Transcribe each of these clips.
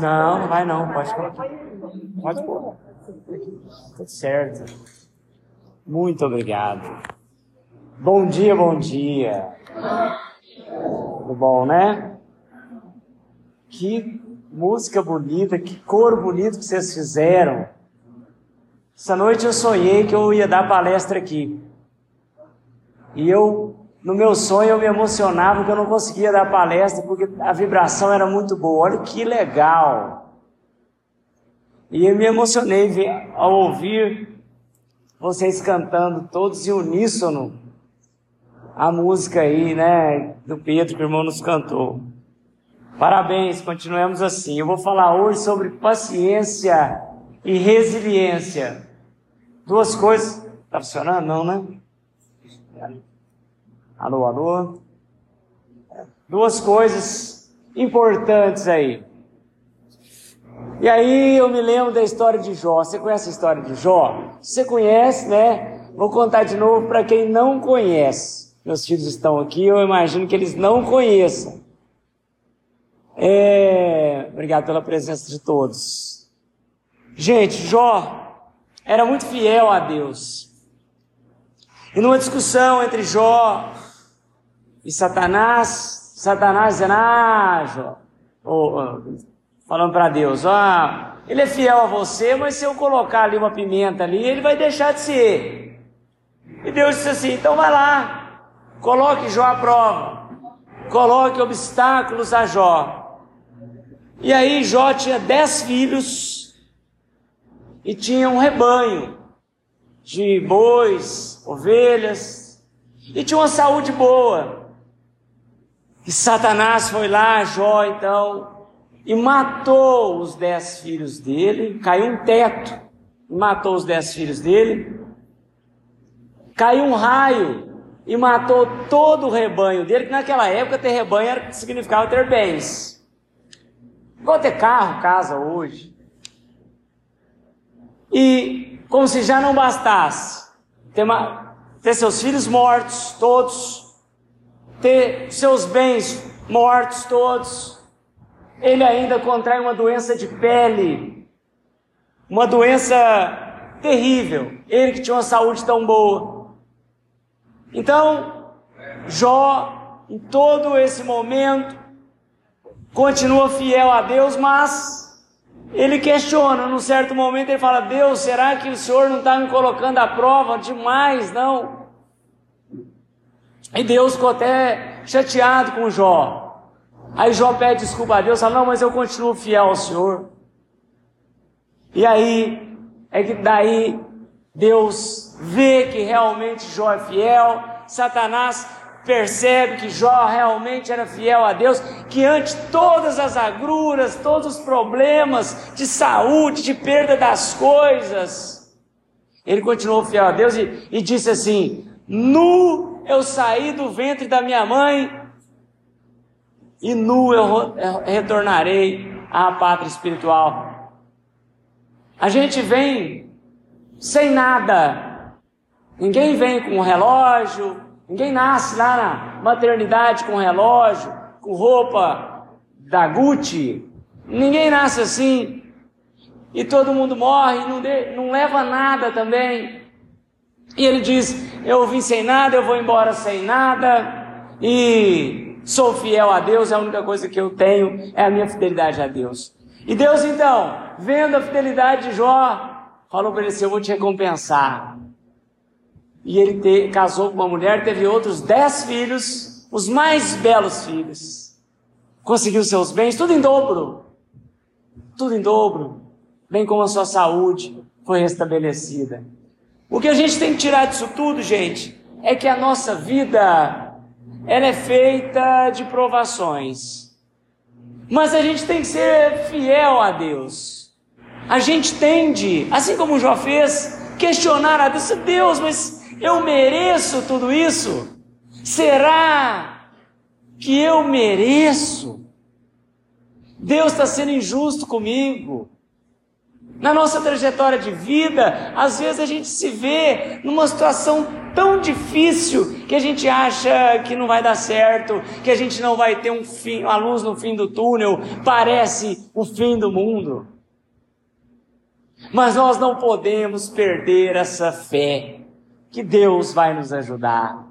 Não, não vai não, pode colocar. Pode pôr. Tudo certo. Muito obrigado. Bom dia, bom dia. Tudo bom, né? Que música bonita, que cor bonito que vocês fizeram. Essa noite eu sonhei que eu ia dar palestra aqui. E eu, no meu sonho, eu me emocionava que eu não conseguia dar palestra porque a vibração era muito boa. Olha que legal. E eu me emocionei ao ouvir vocês cantando todos em uníssono a música aí, né, do Pedro que o irmão nos cantou. Parabéns, continuemos assim. Eu vou falar hoje sobre paciência e resiliência. Duas coisas. Tá funcionando? Não, né? Alô, alô? Duas coisas importantes aí. E aí eu me lembro da história de Jó. Você conhece a história de Jó? Você conhece, né? Vou contar de novo para quem não conhece. Meus filhos estão aqui, eu imagino que eles não conheçam. É... Obrigado pela presença de todos. Gente, Jó era muito fiel a Deus. E numa discussão entre Jó e Satanás, Satanás dizendo, ah, falando para Deus, ah, ele é fiel a você, mas se eu colocar ali uma pimenta ali, ele vai deixar de ser. E Deus disse assim, então vai lá, coloque Jó à prova, coloque obstáculos a Jó. E aí Jó tinha dez filhos e tinha um rebanho de bois, ovelhas, e tinha uma saúde boa. E Satanás foi lá, Jó então, e matou os dez filhos dele, caiu um teto, e matou os dez filhos dele, caiu um raio e matou todo o rebanho dele, que naquela época ter rebanho era, significava ter bens. Igual ter carro, casa hoje. E como se já não bastasse ter, ter seus filhos mortos, todos, ter seus bens mortos, todos, ele ainda contrai uma doença de pele, uma doença terrível. Ele que tinha uma saúde tão boa. Então, Jó, em todo esse momento, continua fiel a Deus, mas ele questiona, num certo momento ele fala: Deus, será que o Senhor não está me colocando à prova demais, não? E Deus ficou até chateado com Jó. Aí Jó pede desculpa a Deus, fala: Não, mas eu continuo fiel ao Senhor. E aí, é que daí Deus vê que realmente Jó é fiel, Satanás percebe que Jó realmente era fiel a Deus, que ante todas as agruras, todos os problemas de saúde, de perda das coisas, ele continuou fiel a Deus e, e disse assim: Nu eu saí do ventre da minha mãe, e nu eu, eu retornarei à pátria espiritual. A gente vem sem nada, ninguém vem com um relógio, Ninguém nasce lá na maternidade com relógio, com roupa da Gucci. Ninguém nasce assim. E todo mundo morre, não, de, não leva nada também. E ele diz: Eu vim sem nada, eu vou embora sem nada. E sou fiel a Deus, é a única coisa que eu tenho é a minha fidelidade a Deus. E Deus então, vendo a fidelidade de Jó, falou para ele assim: Eu vou te recompensar. E ele te, casou com uma mulher, teve outros dez filhos, os mais belos filhos. Conseguiu seus bens, tudo em dobro. Tudo em dobro. Bem como a sua saúde foi restabelecida. O que a gente tem que tirar disso tudo, gente, é que a nossa vida ela é feita de provações. Mas a gente tem que ser fiel a Deus. A gente tende, assim como Jó fez, questionar a Deus, Deus, mas eu mereço tudo isso? Será que eu mereço? Deus está sendo injusto comigo. Na nossa trajetória de vida, às vezes a gente se vê numa situação tão difícil que a gente acha que não vai dar certo, que a gente não vai ter um fim, uma luz no fim do túnel, parece o fim do mundo. Mas nós não podemos perder essa fé que Deus vai nos ajudar.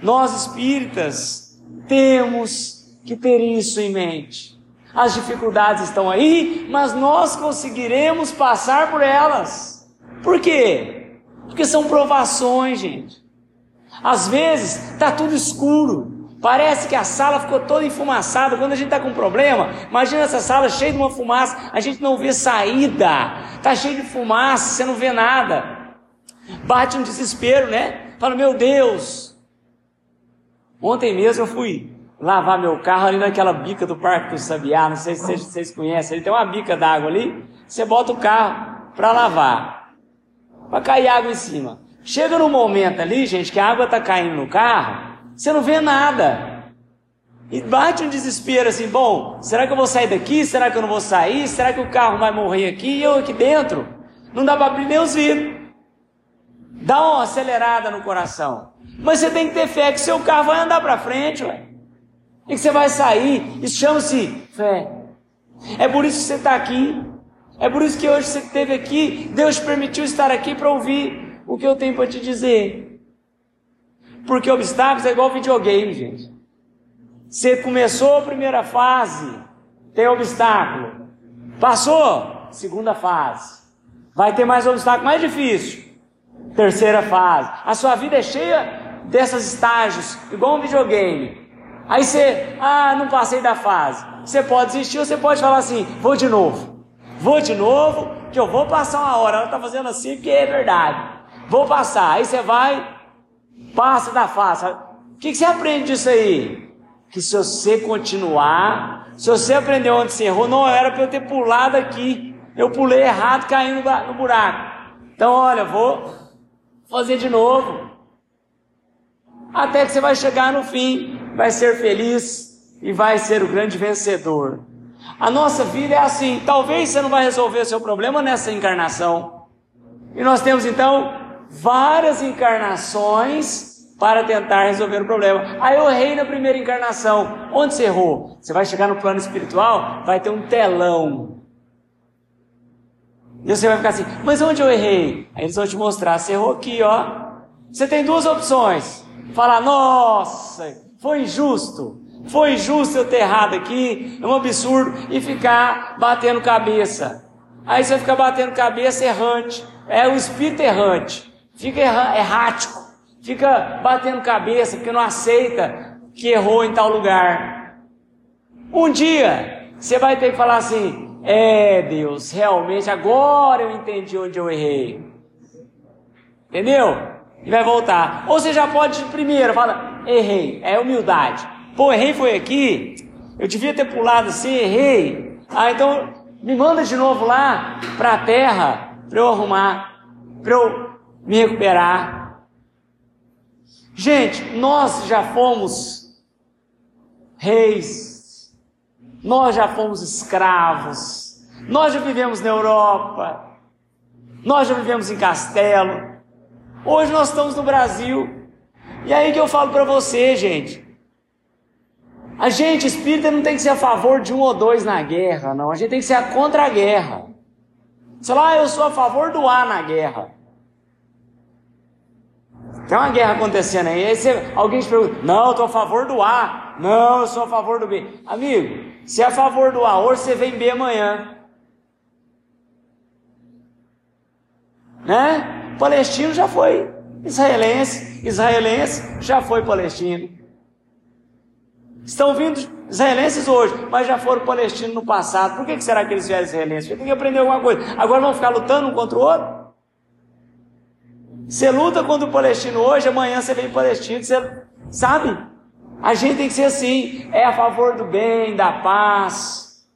Nós espíritas temos que ter isso em mente. As dificuldades estão aí, mas nós conseguiremos passar por elas. Por quê? Porque são provações, gente. Às vezes está tudo escuro, parece que a sala ficou toda enfumaçada. Quando a gente está com problema, imagina essa sala cheia de uma fumaça, a gente não vê saída, está cheio de fumaça, você não vê nada. Bate um desespero, né? Fala, meu Deus, Ontem mesmo eu fui lavar meu carro ali naquela bica do Parque do Sabiá, não sei se vocês, conhecem, ele tem uma bica d'água ali, você bota o carro para lavar, para cair água em cima. Chega num momento ali, gente, que a água está caindo no carro, você não vê nada. E bate um desespero assim, bom, será que eu vou sair daqui? Será que eu não vou sair? Será que o carro vai morrer aqui e eu aqui dentro? Não dá para abrir nem os vidros. Dá uma acelerada no coração. Mas você tem que ter fé que seu carro vai andar para frente, ué. E que você vai sair. Isso chama-se fé. É por isso que você está aqui. É por isso que hoje você esteve aqui. Deus permitiu estar aqui para ouvir o que eu tenho para te dizer. Porque obstáculos é igual videogame, gente. Você começou a primeira fase, tem obstáculo. Passou, segunda fase. Vai ter mais obstáculo mais difícil. Terceira fase. A sua vida é cheia desses estágios, igual um videogame. Aí você, ah, não passei da fase. Você pode desistir ou você pode falar assim: vou de novo. Vou de novo, que eu vou passar uma hora. Ela está fazendo assim porque é verdade. Vou passar. Aí você vai, passa da fase. O que, que você aprende disso aí? Que se você continuar, se você aprender onde você errou, não era para eu ter pulado aqui. Eu pulei errado, caindo no buraco. Então, olha, vou fazer de novo até que você vai chegar no fim, vai ser feliz e vai ser o grande vencedor. A nossa vida é assim. Talvez você não vai resolver o seu problema nessa encarnação. E nós temos então várias encarnações para tentar resolver o problema. Aí eu errei na primeira encarnação. Onde você errou? Você vai chegar no plano espiritual, vai ter um telão. E você vai ficar assim, mas onde eu errei? Aí eles vão te mostrar, você errou aqui, ó. Você tem duas opções falar: nossa, foi injusto, foi injusto eu ter errado aqui, é um absurdo, e ficar batendo cabeça. Aí você fica batendo cabeça errante, é o espírito errante, fica errático, fica batendo cabeça porque não aceita que errou em tal lugar. Um dia você vai ter que falar assim: é Deus, realmente agora eu entendi onde eu errei. Entendeu? e vai voltar. Ou você já pode primeiro, fala, errei, é humildade. Pô, errei foi aqui, eu devia ter pulado assim, errei. Ah, então me manda de novo lá para a terra para eu arrumar, para eu me recuperar. Gente, nós já fomos reis, nós já fomos escravos, nós já vivemos na Europa, nós já vivemos em castelo, Hoje nós estamos no Brasil. E aí que eu falo para você, gente. A gente espírita não tem que ser a favor de um ou dois na guerra, não. A gente tem que ser contra a guerra. Sei lá, eu sou a favor do A na guerra. Tem uma guerra acontecendo aí. aí você, alguém te pergunta: Não, eu estou a favor do A. Não, eu sou a favor do B. Amigo, se é a favor do A hoje, você vem B amanhã. Né? Palestino já foi israelense, israelense já foi palestino. Estão vindo israelenses hoje, mas já foram palestinos no passado. Por que, será que eles vieram israelenses? Porque tem que aprender alguma coisa. Agora vão ficar lutando um contra o outro? Você luta contra o palestino hoje, amanhã você vem palestino, você sabe? A gente tem que ser assim, é a favor do bem, da paz.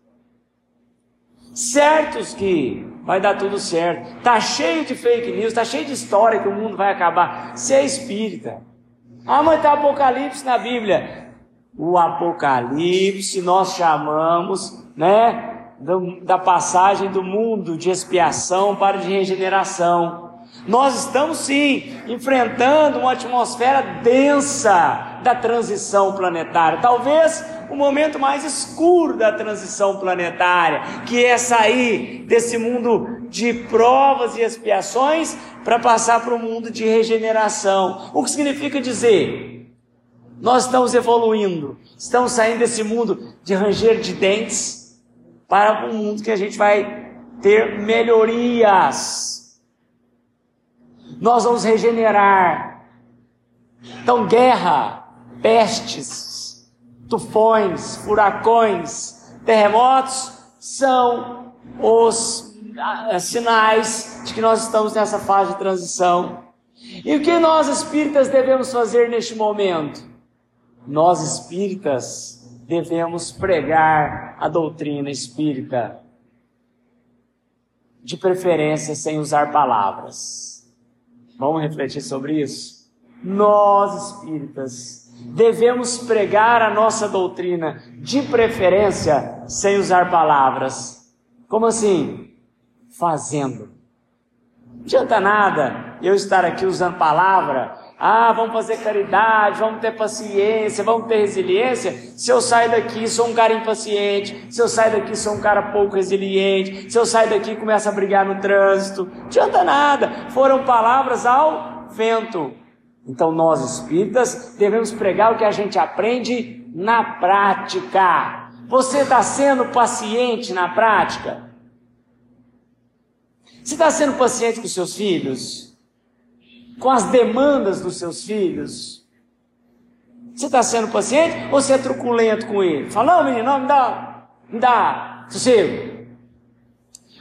Certos que vai dar tudo certo. Tá cheio de fake news, tá cheio de história que o mundo vai acabar. Você é espírita. Ah, mas tá Apocalipse na Bíblia. O Apocalipse nós chamamos, né? da passagem do mundo de expiação para de regeneração. Nós estamos sim enfrentando uma atmosfera densa da transição planetária. Talvez o momento mais escuro da transição planetária, que é sair desse mundo de provas e expiações para passar para o mundo de regeneração. O que significa dizer? Nós estamos evoluindo, estamos saindo desse mundo de ranger de dentes para um mundo que a gente vai ter melhorias. Nós vamos regenerar. Então, guerra, pestes, tufões, furacões, terremotos são os ah, sinais de que nós estamos nessa fase de transição. E o que nós espíritas devemos fazer neste momento? Nós espíritas devemos pregar a doutrina espírita, de preferência sem usar palavras. Vamos refletir sobre isso? Nós espíritas devemos pregar a nossa doutrina, de preferência sem usar palavras. Como assim? Fazendo. Não adianta nada eu estar aqui usando palavra ah, vamos fazer caridade, vamos ter paciência, vamos ter resiliência. Se eu sair daqui, sou um cara impaciente. Se eu sair daqui, sou um cara pouco resiliente. Se eu sair daqui, começo a brigar no trânsito. Não adianta nada. Foram palavras ao vento. Então, nós espíritas devemos pregar o que a gente aprende na prática. Você está sendo paciente na prática? Você está sendo paciente com seus filhos? Com as demandas dos seus filhos? Você está sendo paciente ou você é truculento com ele? Fala, não, menino, não, me dá, me dá sossego.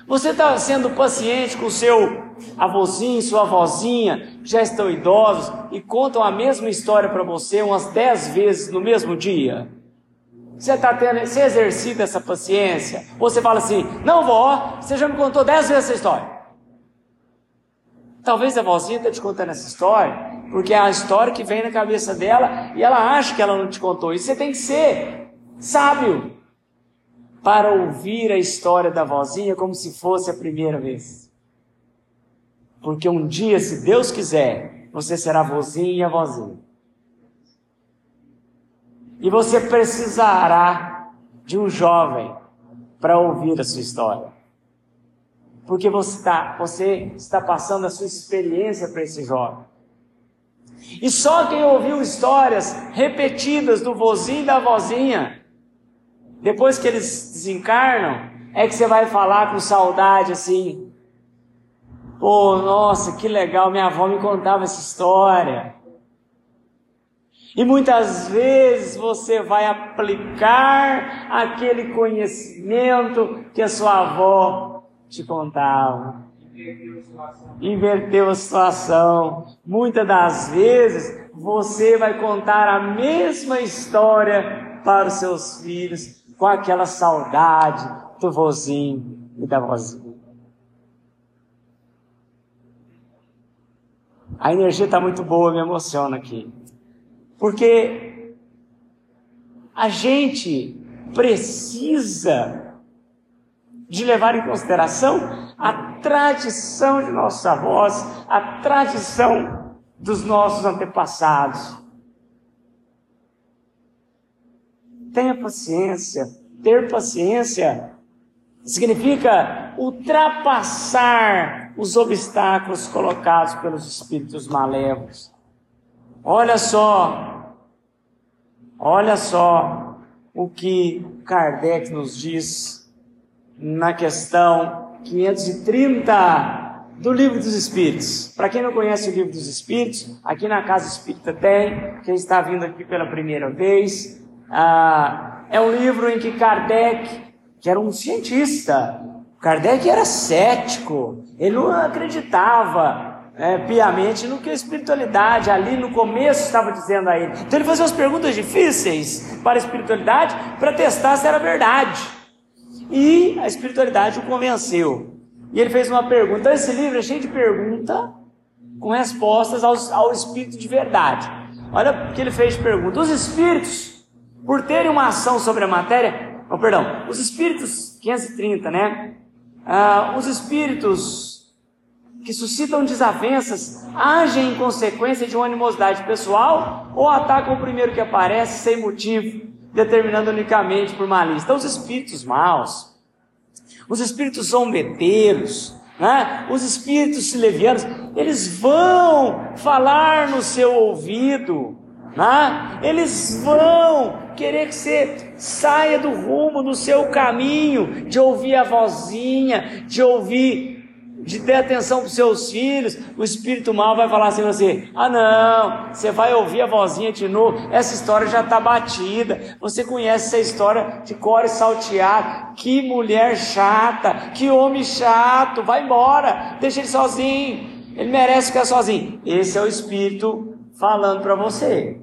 Você está sendo paciente com o seu avôzinho, sua avózinha, já estão idosos e contam a mesma história para você umas dez vezes no mesmo dia? Você está tendo, você exercita essa paciência? Ou você fala assim, não vó, você já me contou dez vezes essa história. Talvez a vozinha esteja te contando essa história, porque é a história que vem na cabeça dela e ela acha que ela não te contou. E você tem que ser sábio para ouvir a história da vozinha como se fosse a primeira vez. Porque um dia, se Deus quiser, você será vozinha vozinha. E você precisará de um jovem para ouvir a sua história porque você está, você está passando a sua experiência para esse jovem. E só quem ouviu histórias repetidas do vozinho e da vozinha, depois que eles desencarnam, é que você vai falar com saudade assim. Pô, nossa, que legal, minha avó me contava essa história. E muitas vezes você vai aplicar aquele conhecimento que a sua avó te contavam. Inverteu a situação. Muitas das vezes você vai contar a mesma história para os seus filhos com aquela saudade do vozinho e da vozinha. A energia está muito boa, me emociona aqui. Porque a gente precisa de levar em consideração a tradição de nossos avós, a tradição dos nossos antepassados. Tenha paciência. Ter paciência significa ultrapassar os obstáculos colocados pelos espíritos malévolos. Olha só, olha só o que Kardec nos diz na questão 530 do Livro dos Espíritos. Para quem não conhece o Livro dos Espíritos, aqui na Casa Espírita tem, quem está vindo aqui pela primeira vez, ah, é um livro em que Kardec, que era um cientista, Kardec era cético, ele não acreditava é, piamente no que a espiritualidade ali no começo estava dizendo a ele. Então ele fazia umas perguntas difíceis para a espiritualidade para testar se era verdade. E a espiritualidade o convenceu. E ele fez uma pergunta. Então, esse livro é cheio de perguntas com respostas ao, ao espírito de verdade. Olha o que ele fez de pergunta. Os espíritos, por terem uma ação sobre a matéria, oh, perdão, os espíritos que 530, né? Ah, os espíritos que suscitam desavenças agem em consequência de uma animosidade pessoal ou atacam o primeiro que aparece sem motivo, determinando unicamente por malícia. Então, os espíritos maus, os espíritos zombeteiros, né? os espíritos levianos, eles vão falar no seu ouvido, né? eles vão querer que você saia do rumo do seu caminho, de ouvir a vozinha, de ouvir de ter atenção para os seus filhos, o espírito mal vai falar assim você: ah não, você vai ouvir a vozinha de novo, essa história já está batida, você conhece essa história de core salteado, que mulher chata, que homem chato, vai embora, deixa ele sozinho, ele merece ficar sozinho. Esse é o espírito falando para você.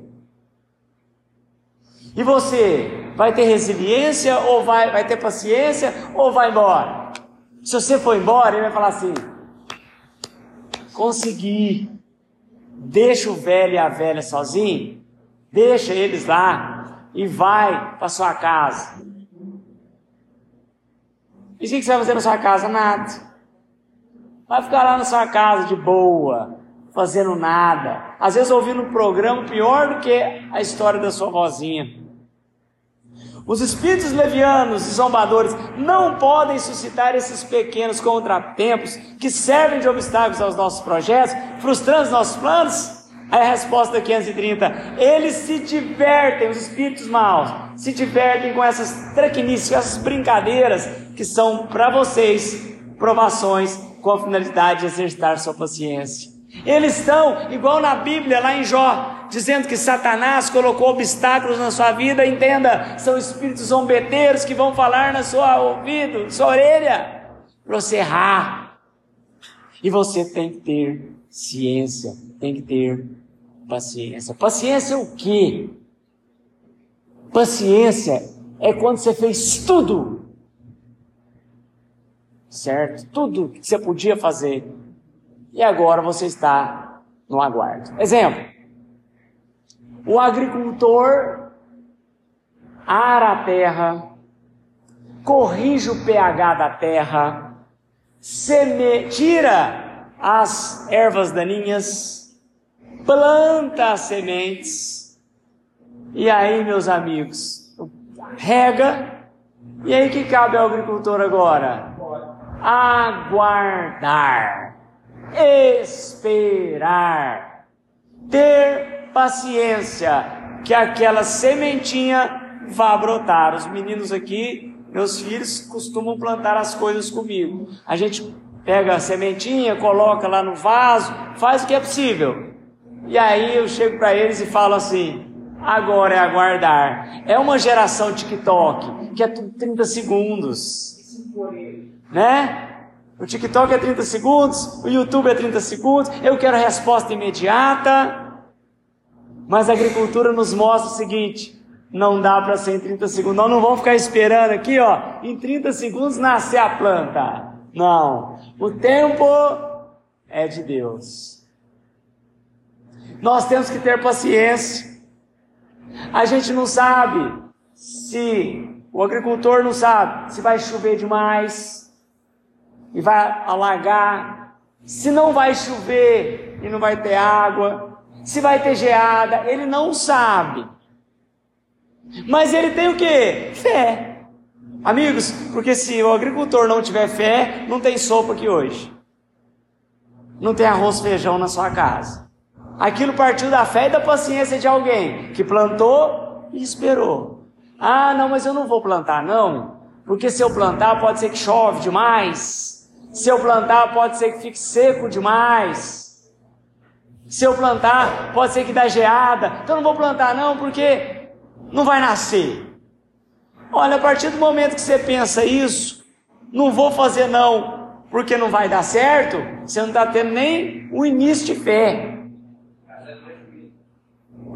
E você vai ter resiliência ou vai, vai ter paciência ou vai embora? Se você for embora, ele vai falar assim: consegui. Deixa o velho e a velha sozinho, deixa eles lá e vai para sua casa. E o que você vai fazer na sua casa? Nada. Vai ficar lá na sua casa de boa, fazendo nada. Às vezes ouvindo um programa pior do que a história da sua vozinha. Os espíritos levianos e zombadores não podem suscitar esses pequenos contratempos que servem de obstáculos aos nossos projetos, frustrando os nossos planos? Aí a resposta 530: eles se divertem, os espíritos maus, se divertem com essas traquinices, com essas brincadeiras que são para vocês provações com a finalidade de exercitar sua paciência. Eles estão, igual na Bíblia, lá em Jó, dizendo que Satanás colocou obstáculos na sua vida. Entenda, são espíritos zombeteiros que vão falar na sua ouvido, sua orelha, para você errar. E você tem que ter ciência, tem que ter paciência. Paciência é o quê? Paciência é quando você fez tudo, certo? Tudo que você podia fazer e agora você está no aguardo. Exemplo: o agricultor ara a terra, corrige o pH da terra, seme, tira as ervas daninhas, planta as sementes, e aí, meus amigos, rega, e aí que cabe ao agricultor agora? Aguardar esperar, ter paciência, que aquela sementinha vá brotar. Os meninos aqui, meus filhos, costumam plantar as coisas comigo. A gente pega a sementinha, coloca lá no vaso, faz o que é possível. E aí eu chego para eles e falo assim: agora é aguardar. É uma geração TikTok, que é tudo 30 segundos. Né? O TikTok é 30 segundos, o YouTube é 30 segundos, eu quero resposta imediata. Mas a agricultura nos mostra o seguinte: não dá para ser em 30 segundos. Nós não vamos ficar esperando aqui, ó, em 30 segundos nascer a planta. Não. O tempo é de Deus. Nós temos que ter paciência. A gente não sabe se o agricultor não sabe se vai chover demais e vai alagar, se não vai chover e não vai ter água, se vai ter geada, ele não sabe. Mas ele tem o que? Fé. Amigos, porque se o agricultor não tiver fé, não tem sopa aqui hoje. Não tem arroz feijão na sua casa. Aquilo partiu da fé e da paciência de alguém que plantou e esperou. Ah, não, mas eu não vou plantar, não. Porque se eu plantar, pode ser que chove demais. Se eu plantar, pode ser que fique seco demais. Se eu plantar, pode ser que dá geada. Então não vou plantar não, porque não vai nascer. Olha, a partir do momento que você pensa isso, não vou fazer não, porque não vai dar certo, você não está tendo nem o início de fé.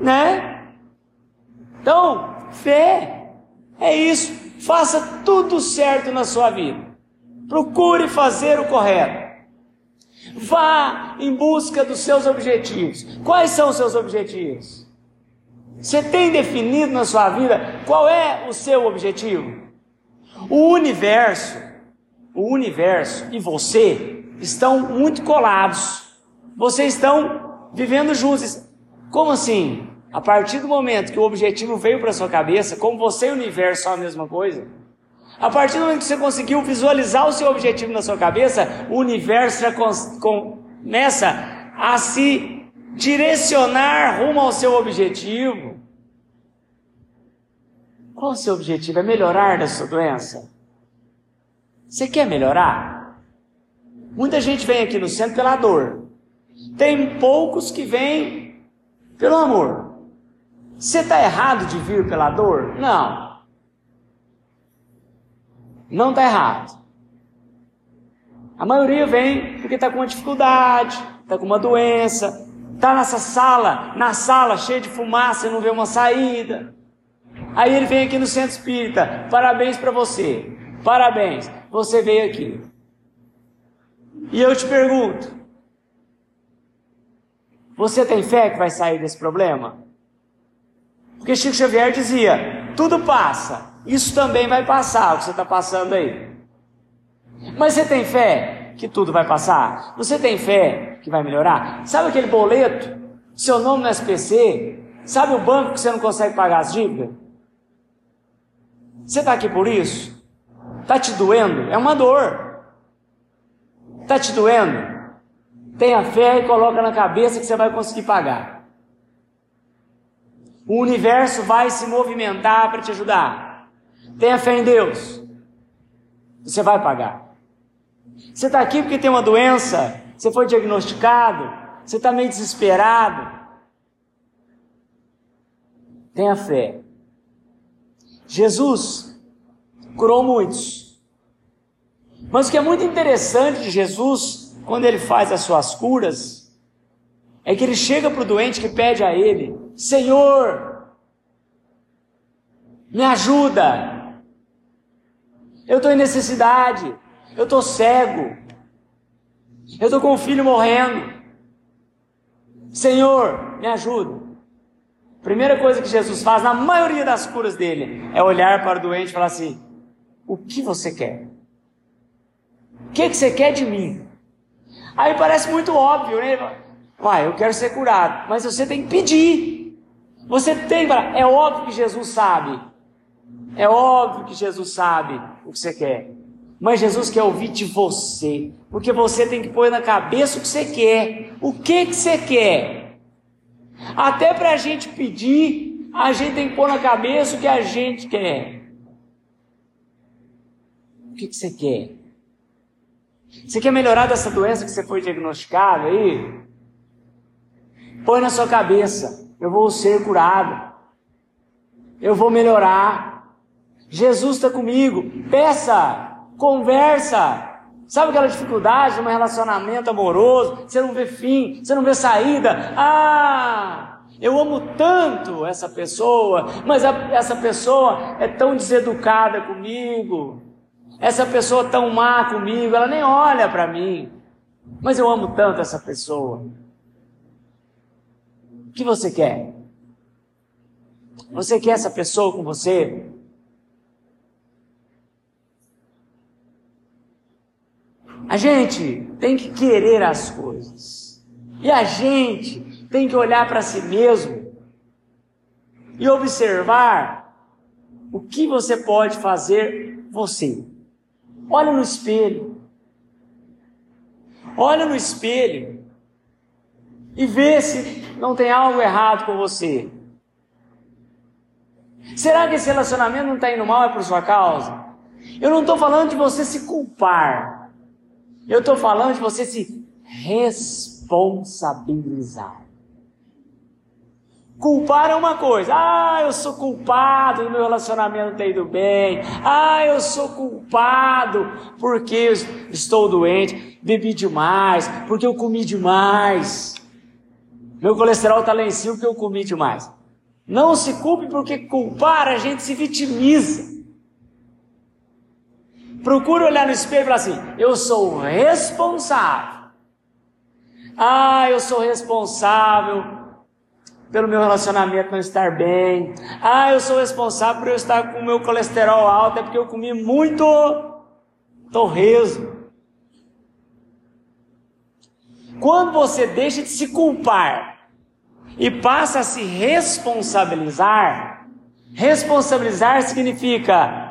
Né? Então, fé é isso. Faça tudo certo na sua vida. Procure fazer o correto. Vá em busca dos seus objetivos. Quais são os seus objetivos? Você tem definido na sua vida qual é o seu objetivo? O universo, o universo e você estão muito colados. Vocês estão vivendo juntos. Como assim? A partir do momento que o objetivo veio para sua cabeça, como você e o universo são a mesma coisa, a partir do momento que você conseguiu visualizar o seu objetivo na sua cabeça, o universo começa a se direcionar rumo ao seu objetivo. Qual o seu objetivo? É melhorar da sua doença? Você quer melhorar? Muita gente vem aqui no centro pela dor. Tem poucos que vêm pelo amor. Você está errado de vir pela dor? Não. Não está errado. A maioria vem porque está com uma dificuldade, está com uma doença, está nessa sala, na sala cheia de fumaça e não vê uma saída. Aí ele vem aqui no centro espírita. Parabéns para você. Parabéns. Você veio aqui. E eu te pergunto: você tem fé que vai sair desse problema? Porque Chico Xavier dizia: tudo passa, isso também vai passar, o que você está passando aí. Mas você tem fé que tudo vai passar? Você tem fé que vai melhorar? Sabe aquele boleto, seu nome no SPC? Sabe o banco que você não consegue pagar as dívidas? Você está aqui por isso? Está te doendo? É uma dor. Está te doendo? Tenha fé e coloca na cabeça que você vai conseguir pagar. O universo vai se movimentar para te ajudar. Tenha fé em Deus. Você vai pagar. Você está aqui porque tem uma doença, você foi diagnosticado, você está meio desesperado. Tenha fé. Jesus curou muitos. Mas o que é muito interessante de Jesus, quando ele faz as suas curas, é que ele chega para o doente que pede a ele: Senhor, me ajuda. Eu estou em necessidade. Eu estou cego. Eu estou com o filho morrendo. Senhor, me ajuda. Primeira coisa que Jesus faz na maioria das curas dele é olhar para o doente e falar assim: O que você quer? O que, que você quer de mim? Aí parece muito óbvio, né? Pai, eu quero ser curado, mas você tem que pedir. Você tem para. É óbvio que Jesus sabe. É óbvio que Jesus sabe o que você quer. Mas Jesus quer ouvir de você. Porque você tem que pôr na cabeça o que você quer. O que, que você quer? Até para a gente pedir, a gente tem que pôr na cabeça o que a gente quer. O que, que você quer? Você quer melhorar dessa doença que você foi diagnosticado aí? Põe na sua cabeça eu vou ser curado, eu vou melhorar. Jesus está comigo. Peça, conversa. Sabe aquela dificuldade de um relacionamento amoroso? Você não vê fim, você não vê saída. Ah, eu amo tanto essa pessoa, mas a, essa pessoa é tão deseducada comigo. Essa pessoa é tão má comigo, ela nem olha para mim. Mas eu amo tanto essa pessoa que você quer? Você quer essa pessoa com você? A gente tem que querer as coisas. E a gente tem que olhar para si mesmo e observar o que você pode fazer você. Olha no espelho. Olha no espelho e vê se não tem algo errado com você. Será que esse relacionamento não está indo mal é por sua causa? Eu não estou falando de você se culpar. Eu estou falando de você se responsabilizar. Culpar é uma coisa. Ah, eu sou culpado do meu relacionamento não ter ido bem. Ah, eu sou culpado porque eu estou doente, bebi demais, porque eu comi demais. Meu colesterol está lá em cima porque eu comi demais. Não se culpe porque culpar a gente se vitimiza. Procure olhar no espelho e falar assim: eu sou responsável. Ah, eu sou responsável pelo meu relacionamento não estar bem. Ah, eu sou responsável por eu estar com o meu colesterol alto, é porque eu comi muito torresmo. Quando você deixa de se culpar e passa a se responsabilizar, responsabilizar significa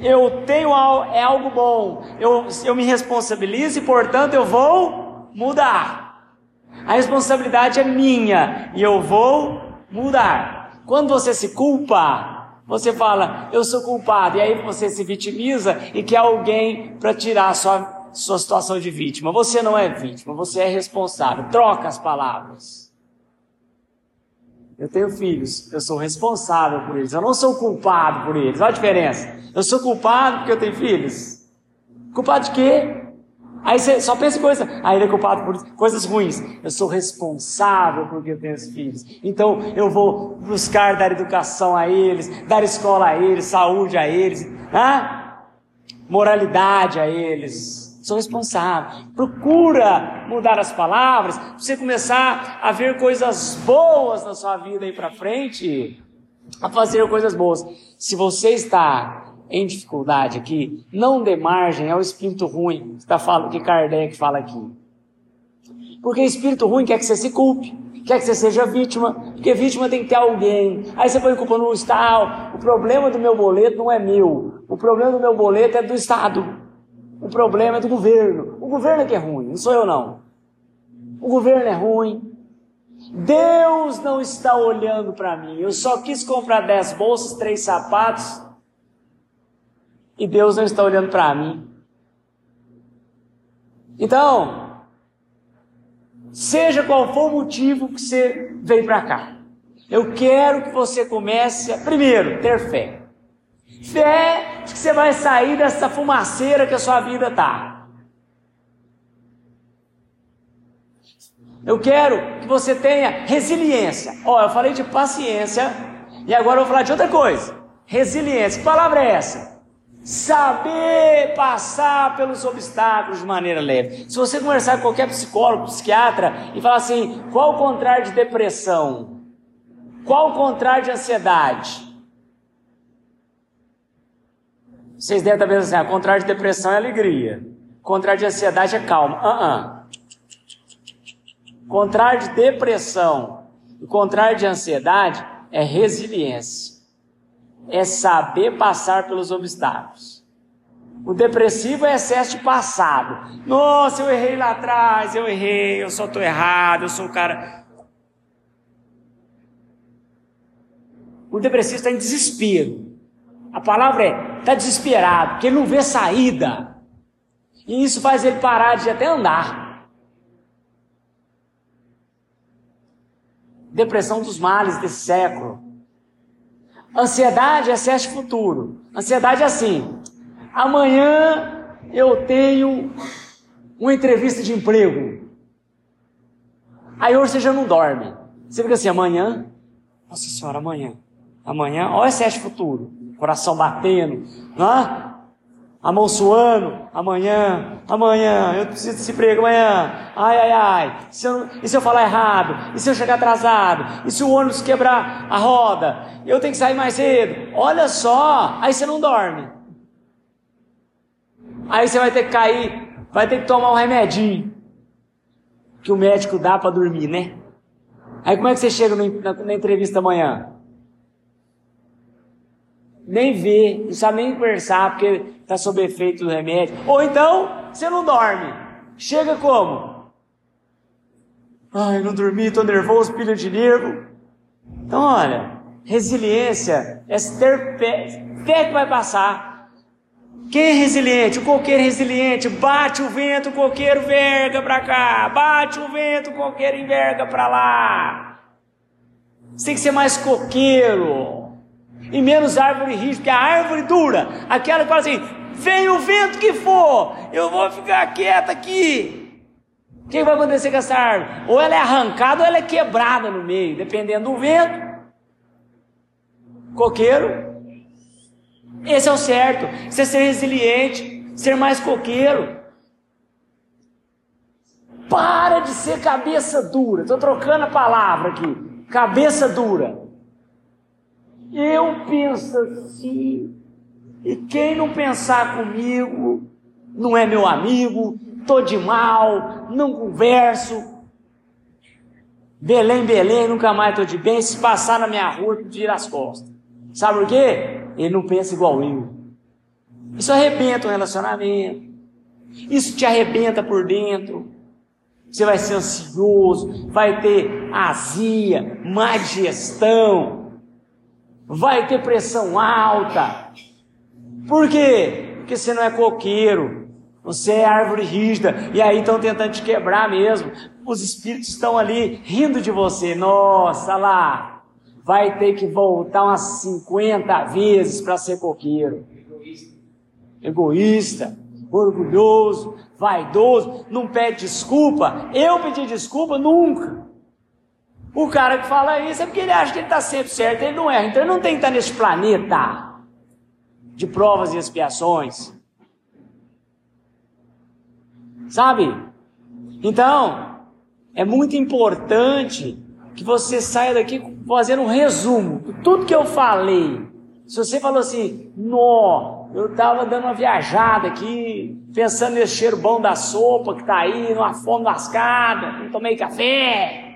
eu tenho é algo bom, eu, eu me responsabilizo e portanto eu vou mudar. A responsabilidade é minha e eu vou mudar. Quando você se culpa, você fala, eu sou culpado, e aí você se vitimiza e quer alguém para tirar sua, sua situação de vítima. Você não é vítima, você é responsável. Troca as palavras. Eu tenho filhos, eu sou responsável por eles, eu não sou culpado por eles. Olha a diferença. Eu sou culpado porque eu tenho filhos. Culpado de quê? Aí você só pensa em coisa, ah, ele é culpado por coisas ruins. Eu sou responsável porque eu tenho os filhos. Então eu vou buscar dar educação a eles, dar escola a eles, saúde a eles, né? moralidade a eles. Sou responsável. Procura mudar as palavras, você começar a ver coisas boas na sua vida aí para frente, a fazer coisas boas. Se você está em dificuldade aqui, não dê margem ao espírito ruim que, tá falando, que Kardec fala aqui. Porque espírito ruim quer que você se culpe, quer que você seja vítima, porque vítima tem que ter alguém. Aí você põe culpa no Estado. O problema do meu boleto não é meu. O problema do meu boleto é do Estado. O problema é do governo. O governo é que é ruim, não sou eu não. O governo é ruim. Deus não está olhando para mim. Eu só quis comprar dez bolsas, três sapatos e Deus não está olhando para mim. Então, seja qual for o motivo que você veio para cá, eu quero que você comece a, primeiro, ter fé. Fé de que você vai sair dessa fumaceira que a sua vida está. Eu quero que você tenha resiliência. Ó, eu falei de paciência e agora eu vou falar de outra coisa. Resiliência. Que palavra é essa? Saber passar pelos obstáculos de maneira leve. Se você conversar com qualquer psicólogo, psiquiatra e falar assim: qual o contrário de depressão? Qual o contrário de ansiedade? Vocês devem estar pensando assim: ah, contrário de depressão é alegria, contrário de ansiedade é calma. Uh -uh. Contrário de depressão e contrário de ansiedade é resiliência é saber passar pelos obstáculos. O depressivo é excesso de passado. Nossa, eu errei lá atrás, eu errei, eu só estou errado, eu sou o cara. O depressivo está em desespero. A palavra é, está desesperado, porque ele não vê saída. E isso faz ele parar de até andar. Depressão dos males desse século. Ansiedade é de futuro. Ansiedade é assim: amanhã eu tenho uma entrevista de emprego. Aí hoje você já não dorme. Você fica assim: amanhã, nossa senhora, amanhã. Amanhã, olha excesso de futuro. Coração batendo, não é? a mão suando, amanhã, amanhã, eu preciso desse emprego amanhã, ai, ai, ai, se eu, e se eu falar errado, e se eu chegar atrasado, e se o ônibus quebrar a roda, eu tenho que sair mais cedo, olha só, aí você não dorme, aí você vai ter que cair, vai ter que tomar um remedinho, que o médico dá para dormir, né? Aí como é que você chega na, na entrevista amanhã? Nem vê, não sabe nem conversar porque está sob efeito do remédio. Ou então, você não dorme. Chega como? Ai, não dormi, estou nervoso, pilha de nervo. Então, olha, resiliência é ter fé, fé que vai passar. Quem é resiliente? O coqueiro resiliente. Bate o vento, o coqueiro verga para cá. Bate o vento, o coqueiro enverga para lá. Você tem que ser mais coqueiro e menos árvore rígida, porque a árvore dura, aquela que fala assim: vem o vento que for, eu vou ficar quieta aqui. O que vai acontecer com essa árvore? Ou ela é arrancada ou ela é quebrada no meio, dependendo do vento. Coqueiro, esse é o certo. Você ser resiliente, ser mais coqueiro. Para de ser cabeça dura. Estou trocando a palavra aqui. cabeça dura. Eu penso assim, e quem não pensar comigo não é meu amigo, tô de mal, não converso. Belém, Belém, nunca mais tô de bem. Se passar na minha rua, tira as costas. Sabe por quê? Ele não pensa igual eu. Isso arrebenta o relacionamento. Isso te arrebenta por dentro. Você vai ser ansioso, vai ter azia, má digestão, vai ter pressão alta. Por quê? Porque você não é coqueiro, você é árvore rígida, e aí estão tentando te quebrar mesmo. Os espíritos estão ali rindo de você. Nossa, lá, vai ter que voltar umas 50 vezes para ser coqueiro. Egoísta, orgulhoso, vaidoso, não pede desculpa. Eu pedi desculpa nunca. O cara que fala isso é porque ele acha que ele está sempre certo, ele não erra. Então ele não tem que estar nesse planeta de provas e expiações. Sabe? Então, é muito importante que você saia daqui fazendo um resumo de tudo que eu falei. Se você falou assim, nó, eu estava dando uma viajada aqui, pensando nesse cheiro bom da sopa que está aí, numa fome lascada, não tomei café.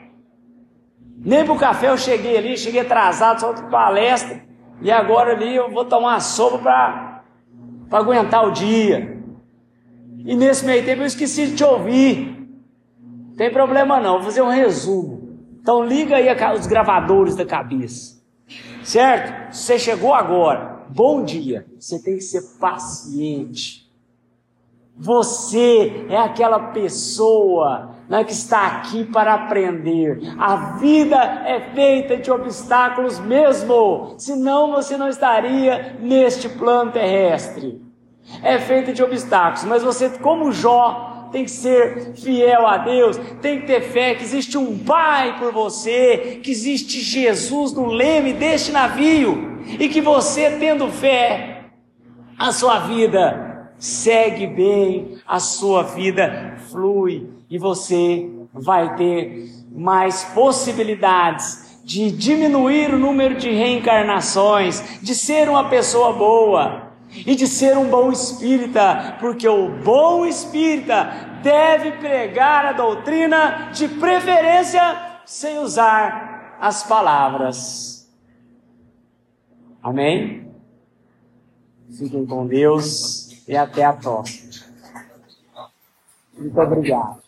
Nem pro café eu cheguei ali, cheguei atrasado, só outra palestra, e agora ali eu vou tomar uma sopa para aguentar o dia. E nesse meio tempo eu esqueci de te ouvir. Tem problema não, vou fazer um resumo. Então liga aí os gravadores da cabeça. Certo? Você chegou agora. Bom dia. Você tem que ser paciente. Você é aquela pessoa né, que está aqui para aprender. A vida é feita de obstáculos mesmo, senão você não estaria neste plano terrestre. É feita de obstáculos, mas você, como Jó, tem que ser fiel a Deus, tem que ter fé que existe um Pai por você, que existe Jesus no leme deste navio, e que você, tendo fé, a sua vida segue bem, a sua vida flui e você vai ter mais possibilidades de diminuir o número de reencarnações, de ser uma pessoa boa e de ser um bom espírita, porque o bom espírita deve pregar a doutrina de preferência sem usar as palavras. Amém? Fiquem com Deus e até a próxima. Muito obrigado.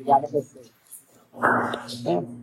Obrigado a você. É.